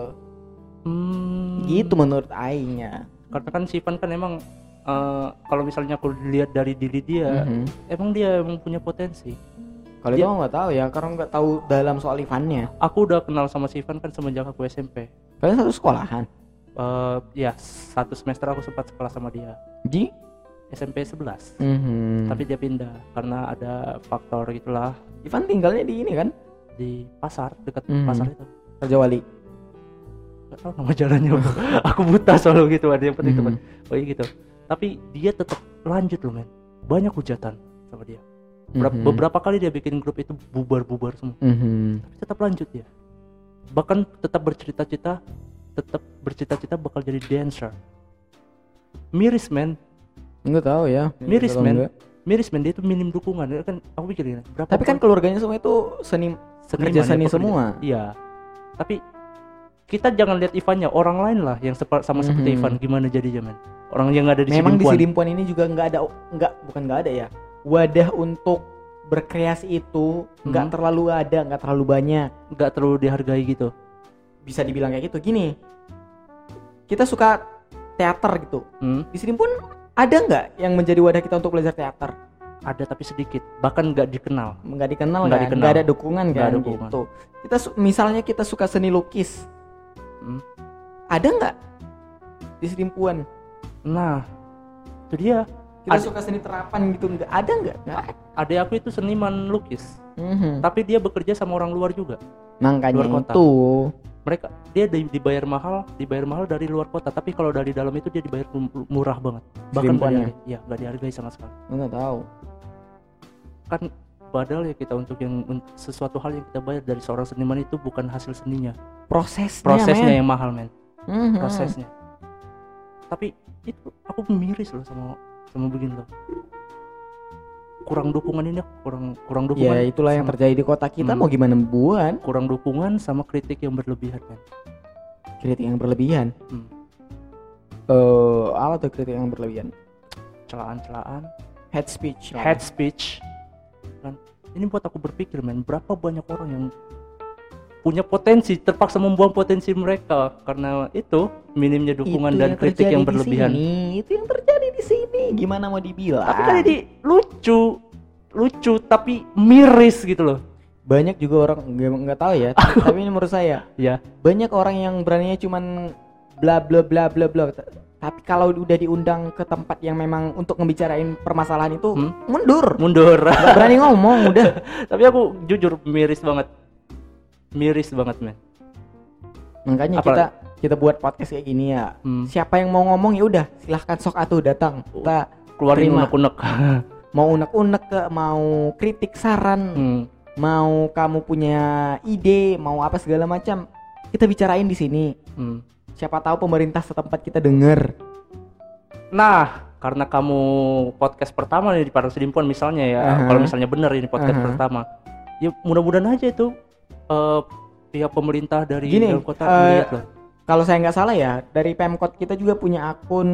Hmm.
gitu menurut Aingnya.
Karena kan si Ivan kan emang eh, kalau misalnya aku lihat dari diri dia
Mhm.
emang dia emang punya potensi.
Kalau
Dia-
itu nggak tahu ya karena nggak tahu dalam soal Ivannya.
Aku udah kenal sama si Ivan kan semenjak aku SMP
kalian satu sekolahan?
Eh, ya satu semester aku sempat sekolah sama dia.
Di?
SMP 11
Mhm.
tapi dia pindah karena ada faktor gitulah
Ivan tinggalnya di ini kan?
Di pasar dekat
Mhm.
pasar itu.
Raja Wali.
Gak tahu nama jalannya. (laughs) Aku buta selalu gitu ada yang penting
Mhm.
teman. Oh iya gitu tapi dia tetap lanjut loh men. Banyak hujatan sama dia. Ber-
Mhm.
beberapa kali dia bikin grup itu bubar-bubar semua.
Mhm.
tapi tetap lanjut dia. Bahkan tetap bercerita-cita tetap bercita-cita bakal jadi dancer. Miris men.
Nggak tahu ya.
Miris, men. miris men. Dia itu minim dukungan. Ya kan aku pikir gini, berapa
tapi kan keluarganya semua itu seni
seniman
kerja seni semua.
iya. Tapi kita jangan lihat Ivannya orang lain lah yang sepa- sama seperti
Mhm.
Ivan. Gimana jadinya men? Orang yang ada di
memang di
Sidimpuan.
Sidimpuan ini juga nggak ada nggak bukan nggak ada ya. Wadah untuk berkreasi itu nggak
Hmm.
terlalu ada nggak terlalu banyak.
Nggak terlalu dihargai gitu.
Bisa dibilang kayak gitu. Gini kita suka teater gitu.
Hmm,
di Sidimpuan ada nggak yang menjadi wadah kita untuk belajar teater?
Ada tapi sedikit. Bahkan nggak dikenal.
Nggak dikenal
Nggak
kan?
dikenal.
nggak ada dukungan
Nggak
kan
ada dukungan.
gitu kita misalnya kita suka seni lukis
Hmm.
ada nggak? Di Sidimpuan
nah itu dia.
Kita
Ada.
suka seni terapan gitu nggak? Ada nggak? Ada.
aku itu seniman lukis.
Mhm.
tapi dia bekerja sama orang luar juga.
Makanya
Luar kota.
itu.
Mereka dia di- dibayar mahal dibayar mahal dari luar kota. Tapi kalau dari dalam itu dia dibayar mu- murah banget. Bahkan nggak dihargai ya? Nggak dihargai sama sekali.
Nggak tahu.
Kan padahal ya kita untuk yang sesuatu hal yang kita bayar dari seorang seniman itu bukan hasil seninya.
Prosesnya
prosesnya
men.
yang mahal men.
Mhm.
prosesnya. Tapi itu aku miris loh sama sama begini loh. Kurang dukungan ini kurang kurang dukungan.
Ya itulah yang terjadi di kota kita
Hmm.
mau gimana buat
kurang dukungan sama kritik yang berlebihan men.
Kritik yang berlebihan?
Hmm.
eh apa tuh kritik yang berlebihan?
Celaan-celaan.
Head speech
head speech. kan ini buat aku berpikir men berapa banyak orang yang punya potensi terpaksa membuang potensi mereka. Karena itu minimnya dukungan
Itu
dan
yang
kritik yang
di
berlebihan.
sini. itu yang terjadi di sini. Gimana mau dibilang?
Tapi kan ini lucu lucu tapi miris gitu loh.
Banyak juga orang nggak nggak tahu ya (laughs) tapi, ini menurut saya
ya
banyak orang yang beraninya cuman bla bla bla bla bla tapi kalau udah diundang ke tempat yang memang untuk ngebicarain permasalahan itu
Hmm?
mundur.
Mundur.
Nggak berani ngomong udah. (laughs)
Tapi aku jujur miris banget. Miris banget men.
Makanya
Apalagi-
kita kita buat podcast kayak gini ya.
Hmm.
siapa yang mau ngomong ya udah silahkan sok atuh datang. Kita
keluarin unek-unek. (laughs)
Mau unek-unek ke mau kritik saran
hmm.
mau kamu punya ide mau apa segala macam kita bicarain di sini.
Hmm.
Siapa tahu pemerintah setempat kita denger
Nah, karena kamu podcast pertama nih di Padang Sedimpuan misalnya ya,
Aha.
kalau misalnya benar ini podcast
Aha.
pertama, ya mudah-mudahan aja itu eh, pihak pemerintah dari
Gini,
dalam kota melihat loh.
kalau saya nggak salah ya dari Pemkot kita juga punya akun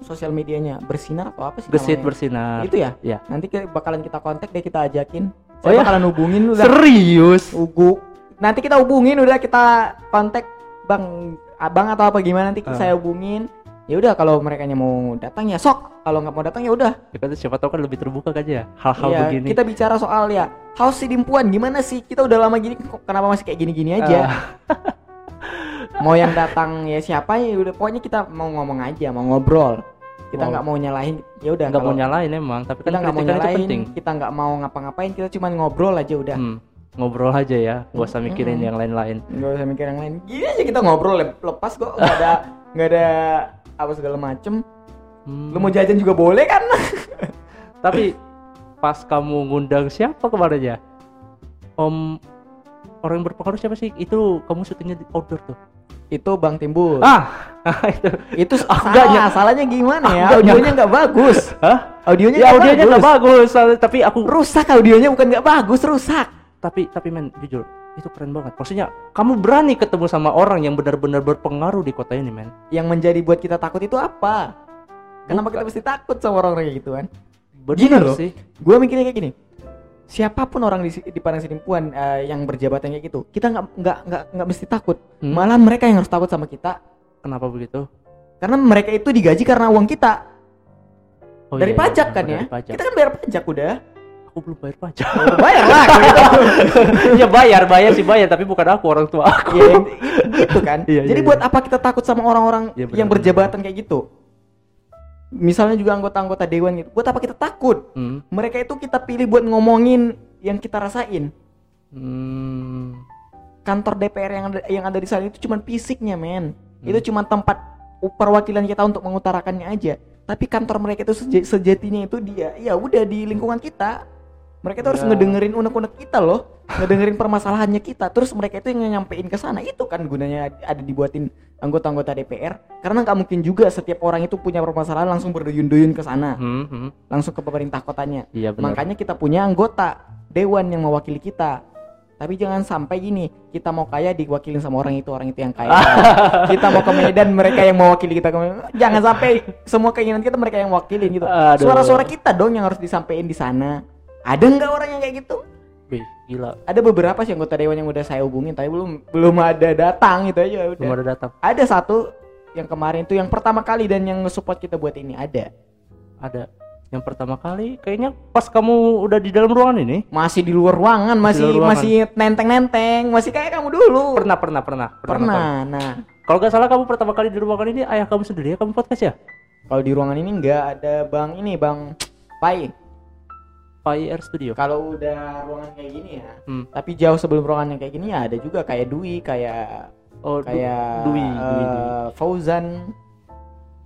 sosial medianya bersinar atau apa sih
Gesit
namanya?
bersinar.
itu ya
Ya.
nanti ke- bakalan kita kontak deh kita ajakin
Oh
saya
ya?
bakalan hubungin udah
Serius?
ugu nanti kita hubungin udah kita kontak bang abang atau apa gimana nanti
Ah.
saya hubungin. Ya udah kalau mereka mau datang ya sok. Kalau nggak mau datang ya udah.
Ya kan siapa tahu kan lebih terbuka kan ya hal-hal
Iya,
begini.
kita bicara soal ya haus sidimpuan gimana sih? Kita udah lama gini kok kenapa masih kayak gini-gini aja?
Ah. (laughs)
mau yang datang ya siapa ya udah pokoknya kita mau ngomong aja mau ngobrol. Kita nggak mau nyalahin ya udah
nggak mau
kalau
nyalain emang, tapi kan
kita nggak mau
penting.
kita nggak mau ngapa-ngapain kita cuma ngobrol aja udah.
Hmm, ngobrol aja ya, gak usah mikirin
Mm-mm.
yang lain-lain.
nggak usah mikir yang lain gini aja kita ngobrol lep- lepas kok nggak ada (laughs) nggak ada apa segala macem
Hmm.
lu mau jajan juga boleh kan (laughs)
Tapi pas kamu ngundang siapa kemarin ya? Om orang yang berpengaruh siapa sih? Itu kamu syutingnya di outdoor tuh.
itu bang timbul
Ah, (laughs) itu.
itu
Aku
salah
nggak ny-
salahnya gimana ya
nggak
audionya nggak bagus
Hah?
audionya
Ya audionya nggak bagus, soalnya- tapi aku
rusak audionya bukan nggak bagus rusak
tapi tapi men jujur itu keren banget. Maksudnya kamu berani ketemu sama orang yang benar-benar berpengaruh di kota ini, men.
yang menjadi buat kita takut itu apa kenapa
Bukan.
kita mesti takut sama orang-orang kayak gitu kan Gini loh.
sih.
gue mikirnya kayak gini siapa pun orang di, di Padang Sidimpuan eh, yang berjabatan kayak gitu kita nggak nggak nggak nggak mesti takut
Hmm,
malah mereka yang harus takut sama kita
Kenapa begitu?
karena mereka itu digaji karena uang kita
Oh,
dari
iya, iya,
pajak
benar,
kan ya
pajak.
kita kan bayar pajak udah
Aku belum bayar pajak.
Oh, bayar lah (laughs) gitu.
ya bayar, bayar sih bayar, tapi bukan aku orang tua aku.
ya, gitu kan
Iya,
jadi
iya,
buat
iya.
apa kita takut sama orang-orang
benar,
yang berjabatan kayak gitu misalnya juga anggota-anggota dewan gitu buat apa kita takut
Hmm.
mereka itu kita pilih buat ngomongin yang kita rasain
Hmm.
kantor DPR yang ada, yang ada di sana itu cuma fisiknya men
Hmm.
itu cuma tempat perwakilan kita untuk mengutarakannya aja tapi kantor mereka itu seja- sejatinya itu dia ya udah di lingkungan kita mereka itu harus
Ya.
ngedengerin unek-unek kita loh ngedengerin permasalahannya kita terus mereka itu yang nyampein ke sana itu kan gunanya ada dibuatin anggota-anggota DPR karena nggak mungkin juga setiap orang itu punya permasalahan langsung berduyun-duyun ke sana
Hmm, hmm.
langsung ke pemerintah kotanya
Iya benar.
Makanya kita punya anggota dewan yang mewakili kita. Tapi jangan sampai gini, kita mau kaya diwakilin sama orang itu, orang itu yang kaya. (laughs) kita mau ke Medan, mereka yang mewakili kita ke Medan. Jangan sampai semua keinginan kita mereka yang wakilin gitu. Suara-suara kita dong yang harus disampaikan di sana. Ada nggak orang yang kayak gitu?
Wih, gila.
Ada beberapa sih anggota dewan yang udah saya hubungin, tapi belum belum ada datang gitu aja udah.
Belum ada datang.
Ada satu yang kemarin itu yang pertama kali dan yang nge-support kita buat ini ada.
Ada. Yang pertama kali kayaknya pas kamu udah di dalam ruangan ini.
Masih di luar ruangan,
Masih
masih
ruangan.
masih nenteng-nenteng, masih kayak kamu dulu.
Pernah, pernah, pernah. nonton.
Pernah. Nah,
Kalau nggak salah kamu pertama kali di ruangan ini ayah kamu sendiri ya kamu podcast ya?
kalau di ruangan ini enggak ada Bang ini, Bang Pai.
Pai Air Studio.
Kalau udah ruangan kayak gini ya.
Hmm.
Tapi jauh sebelum ruangan yang kayak gini ya ada juga kayak Dwi, kayak
Oh, Du-
kayak
Dwi,
eh,
Dwi, Dwi.
Fauzan.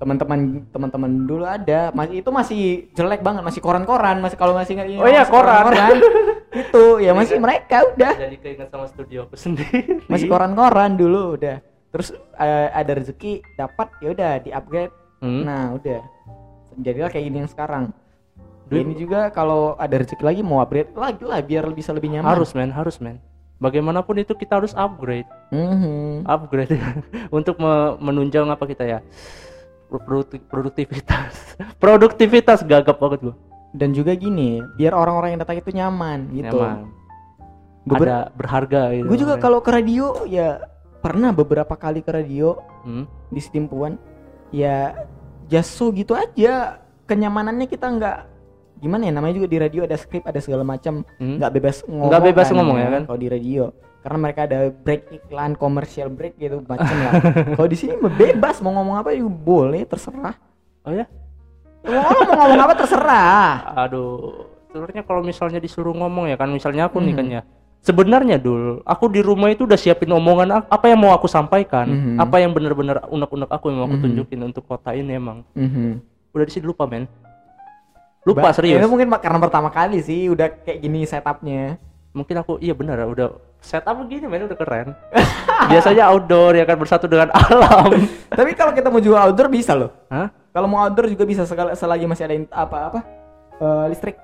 Teman-teman teman-teman dulu ada. Masih itu masih jelek banget, masih koran-koran, masih kalau masih nggak
Oh iya, koran.
koran-koran. (laughs) itu ya masih mereka udah.
Jadi keinget sama studio aku sendiri.
Masih koran-koran dulu udah. Terus eh, ada rezeki dapat ya udah di-upgrade
Hmm.
Nah udah Jadilah kayak gini yang sekarang
Duit-
Ini juga kalau ada rezeki lagi mau upgrade lagi lah biar bisa lebih nyaman
harus men, harus men. Bagaimanapun itu kita harus upgrade,
Mhm.
upgrade (laughs) untuk me- menunjang apa kita ya? Produkti- produktivitas. (laughs) produktivitas gagap banget gua.
Dan juga gini Biar orang-orang yang datang itu nyaman gitu
Nyaman.
Beber-
Ada berharga gitu.
Gue juga kalau ke radio ya Pernah beberapa kali ke radio
Hmm.
Di Setimpuan Ya Jaso gitu aja Kenyamanannya kita nggak Gimana ya namanya juga di radio ada skrip ada segala macam
Hmm.
nggak bebas ngomong
Nggak bebas ngomong ya kan?
kalau di radio karena mereka ada break iklan komersial break gitu macam lah (laughs) kalau di sini bebas mau ngomong apa juga boleh terserah
Oh ya?
mau ngomong, mau ngomong apa terserah
Aduh, sebenarnya kalau misalnya disuruh ngomong ya kan, misalnya aku nih
Hmm.
kan ya, sebenarnya dul aku di rumah itu udah siapin omongan apa yang mau aku sampaikan
Mhm.
apa yang bener-bener unek-unek aku yang mau aku
Mhm.
tunjukin untuk kota ini emang
Mhm.
udah di sini lupa men lupa
Ba-
serius
Itu mungkin karena pertama kali sih udah kayak gini setupnya.
mungkin aku iya benar udah setup begini men udah keren (laughs) biasanya outdoor ya kan bersatu dengan (laughs) alam
Tapi kalau kita mau juga outdoor bisa loh.
Hah?
Kalau mau outdoor juga bisa sekali selagi masih ada apa-apa eh, listrik.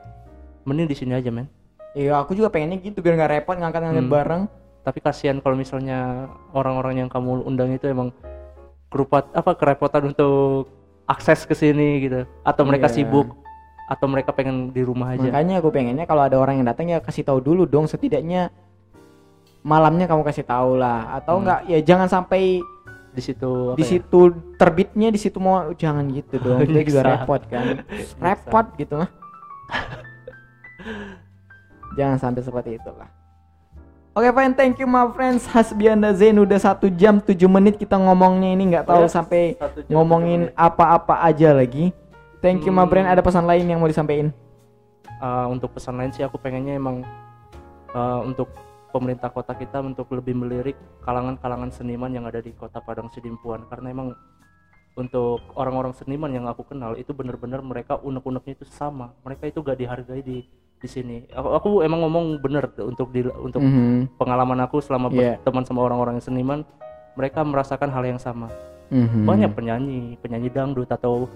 mending di sini aja men
Iya, aku juga pengennya gitu biar nggak repot ngangkat-ngangkat
Hmm.
bareng.
tapi kasihan kalau misalnya orang-orang yang kamu undang itu emang kerupat apa kerepotan untuk akses ke sini gitu atau mereka
Iya.
sibuk atau mereka pengen di rumah aja?
Makanya aku pengennya kalau ada orang yang datang ya kasih tahu dulu dong. Setidaknya malamnya kamu kasih tahu lah. Atau
Hmm.
enggak ya jangan sampai
di situ
di
ya?
situ terbitnya di situ mau jangan gitu (laughs) dong kita juga repot kan. Repot gitu mah. (laughs) Jangan sampai seperti itulah. Oke fine, thank you my friends. Hasbianda Zain udah satu jam 7 menit kita ngomongnya ini. Nggak tahu
Oh ya,
sampai ngomongin apa-apa aja lagi. Thank you my
Hmm.
friend, ada pesan lain yang mau disampaikan?
Uh, untuk pesan lain sih aku pengennya emang uh, untuk pemerintah kota kita untuk lebih melirik kalangan-kalangan seniman yang ada di kota Padang Sidimpuan karena emang untuk orang-orang seniman yang aku kenal itu benar-benar mereka unek-uneknya itu sama mereka itu gak dihargai di di sini aku, aku emang ngomong bener untuk di untuk
Mhm,
pengalaman aku selama
Iya.
berteman sama orang-orang yang seniman mereka merasakan hal yang sama
mhm.
banyak penyanyi penyanyi dangdut atau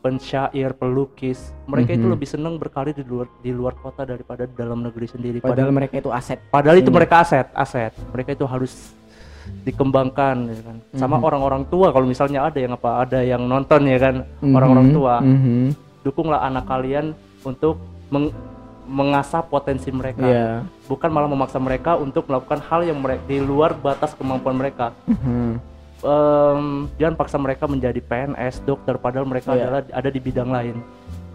pensyair pelukis mereka itu
Mhm.
lebih senang berkarir di luar di luar kota daripada di dalam negeri sendiri
Padahal
padahal
mereka itu aset.
padahal itu
sini.
mereka aset aset mereka itu harus dikembangkan ya kan sama
Mhm.
orang-orang tua kalau misalnya ada yang apa ada yang nonton ya kan
Mhm,
orang-orang tua
mhm.
dukunglah anak kalian untuk meng- mengasah potensi mereka
Iya.
bukan malah memaksa mereka untuk melakukan hal yang mereka di luar batas kemampuan mereka
Mhm.
Em, jangan paksa mereka menjadi PNS dokter padahal mereka
Iya.
adalah ada di bidang lain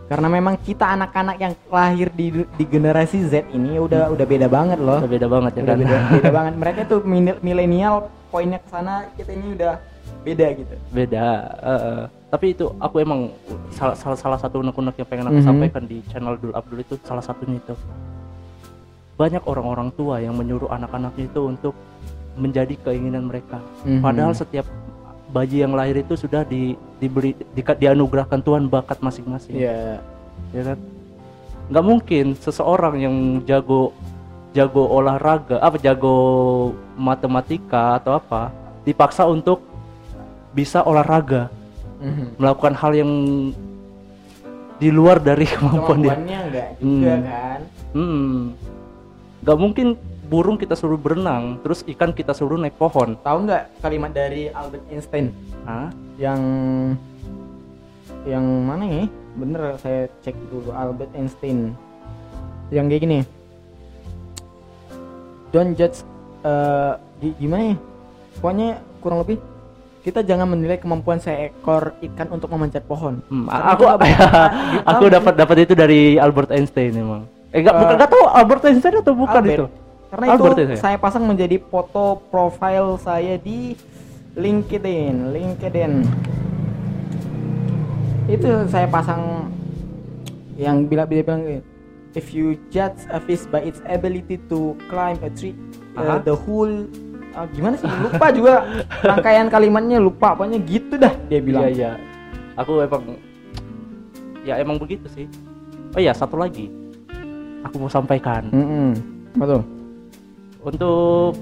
Karena memang kita anak-anak yang lahir di di generasi Z ini udah udah beda banget loh.
Udah beda banget ya
Udah
kan
beda, (laughs) beda banget. Mereka tuh milenial poinnya ke sana, kita ini udah beda gitu.
beda eh. tapi itu aku emang salah salah, salah satu unek-unek yang pengen aku
Mhm.
sampaikan di channel Dul Abdul itu salah satunya itu banyak orang-orang tua yang menyuruh anak-anaknya itu untuk menjadi keinginan mereka
Mhm.
padahal setiap bayi yang lahir itu sudah di, diberi di, dianugerahkan Tuhan bakat masing-masing
Iya.
ya kan nggak mungkin seseorang yang jago jago olahraga apa jago matematika atau apa dipaksa untuk bisa olahraga
Mhm.
melakukan hal yang di luar dari (laughs) kemampuan dia
Kemampuannya enggak juga
Hmm.
kan.
hmm nggak mungkin burung kita suruh berenang terus ikan kita suruh naik pohon
Tahu nggak kalimat dari Albert Einstein
Hah?
yang yang mana ya? Bener saya cek dulu Albert Einstein. Yang kayak gini. Don't judge gi- gimana ya? Pokoknya kurang lebih kita jangan menilai kemampuan seekor ikan untuk memanjat pohon.
Hmm,
Karena
aku (laughs) aku
tahu
dapat dapat itu dari Albert Einstein emang eh nggak
Eh,
bukan nggak tahu Albert Einstein atau bukan
Albert.
itu
Karena
Albert
itu
ya, saya?
pasang menjadi foto profile saya di LinkedIn, LinkedIn. Itu saya pasang yang bila bila bilang if you judge a fish by its ability to climb a tree, uh,
Aha.
the whole uh, gimana sih lupa juga rangkaian kalimatnya lupa pokoknya gitu dah dia bilang.
Iya iya. Aku emang ya emang begitu sih. Oh iya satu lagi. Aku mau sampaikan
Mm-mm. Betul.
Untuk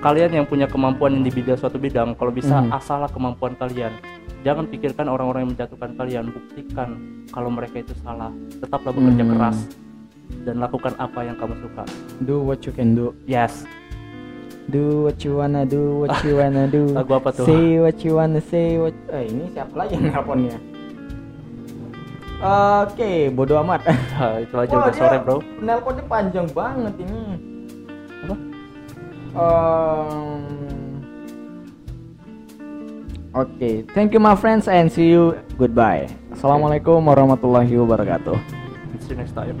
kalian yang punya kemampuan yang di bidang suatu bidang, kalau bisa
Mhm.
asalah kemampuan kalian. Jangan pikirkan orang-orang yang menjatuhkan kalian, buktikan kalau mereka itu salah. Tetaplah bekerja
Mhm.
keras dan lakukan apa yang kamu suka.
Do what you can do.
Yes.
Do what you wanna do, what you wanna do. (laughs)
Lagu apa tuh?
Say what you wanna say what Eh ini siapa lagi yang nelponnya? Oke, bodo amat. (laughs)
Ah, itu aja
Wah,
udah sore bro.
Nelponnya panjang banget ini
apa?
Um, oke okay. thank you my friends and see you goodbye. Assalamualaikum warahmatullahi wabarakatuh.
See you next time.